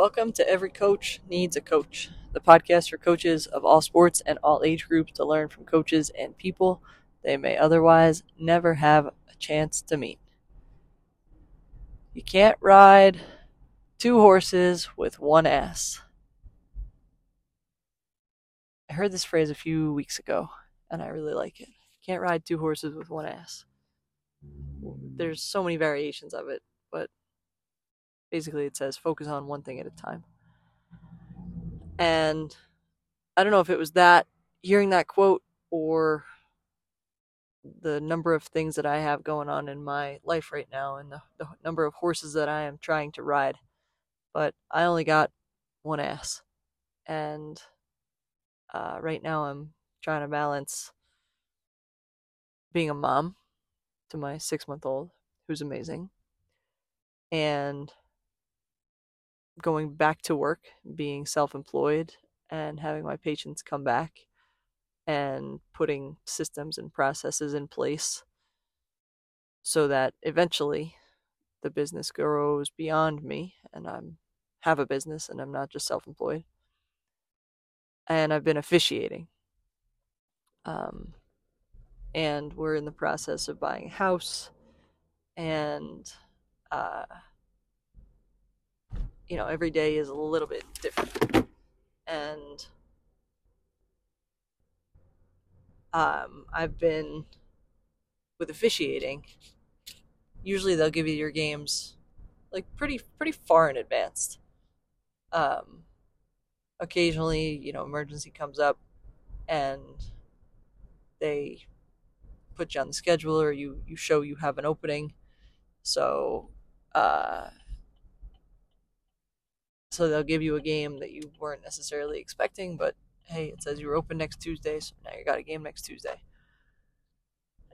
Welcome to Every Coach Needs a Coach, the podcast for coaches of all sports and all age groups to learn from coaches and people they may otherwise never have a chance to meet. You can't ride two horses with one ass. I heard this phrase a few weeks ago, and I really like it. You can't ride two horses with one ass. There's so many variations of it, but basically it says focus on one thing at a time. And I don't know if it was that, hearing that quote, or the number of things that I have going on in my life right now and the, the number of horses that I am trying to ride. But I only got one ass. And uh, right now I'm trying to balance being a mom to my six month old, who's amazing, and going back to work, being self employed, and having my patients come back and putting systems and processes in place so that eventually the business grows beyond me and I'm have a business and I'm not just self-employed. And I've been officiating. Um, and we're in the process of buying a house and uh, you know every day is a little bit different and um, I've been with officiating. Usually they'll give you your games like pretty pretty far in advance. Um, occasionally, you know, emergency comes up and they put you on the schedule or you you show you have an opening. So uh, so they'll give you a game that you weren't necessarily expecting, but hey, it says you're open next Tuesday, so now you got a game next Tuesday.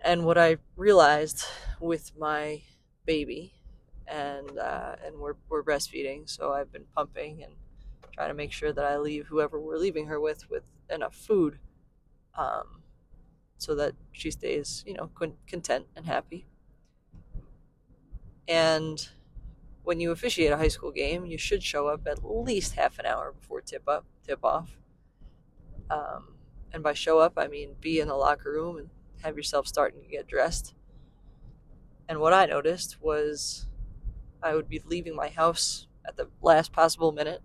And what I realized with my baby, and uh, and we're we're breastfeeding, so I've been pumping and trying to make sure that I leave whoever we're leaving her with with enough food, um, so that she stays, you know, content and happy. And when you officiate a high school game, you should show up at least half an hour before tip up tip off um, and by show up, I mean be in the locker room and have yourself starting to get dressed. And what I noticed was I would be leaving my house at the last possible minute.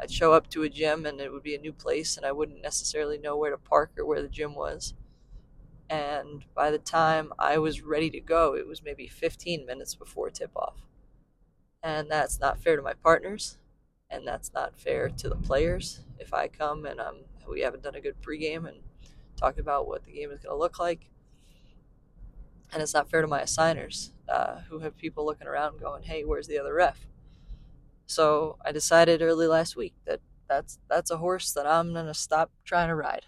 I'd show up to a gym and it would be a new place, and I wouldn't necessarily know where to park or where the gym was. And by the time I was ready to go, it was maybe 15 minutes before tip off. And that's not fair to my partners, and that's not fair to the players. If I come and I'm we haven't done a good pregame and talked about what the game is going to look like. And it's not fair to my assigners uh, who have people looking around going, hey, where's the other ref? So I decided early last week that that's that's a horse that I'm going to stop trying to ride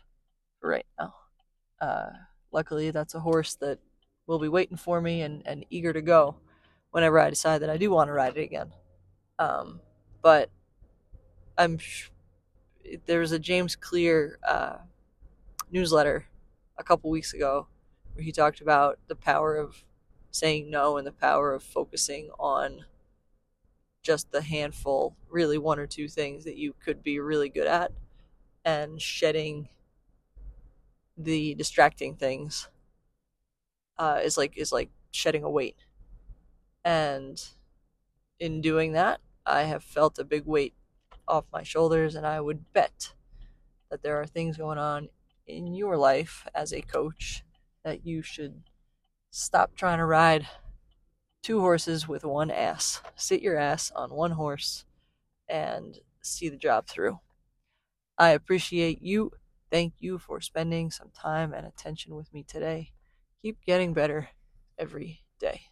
right now. Uh, luckily, that's a horse that will be waiting for me and, and eager to go whenever I decide that I do want to ride it again. Um, but I'm sh- there was a James Clear uh, newsletter a couple weeks ago where he talked about the power of saying no and the power of focusing on just the handful, really one or two things that you could be really good at, and shedding the distracting things uh, is like is like shedding a weight. And in doing that, I have felt a big weight off my shoulders, and I would bet that there are things going on in your life as a coach that you should stop trying to ride two horses with one ass. Sit your ass on one horse and see the job through. I appreciate you. Thank you for spending some time and attention with me today. Keep getting better every day.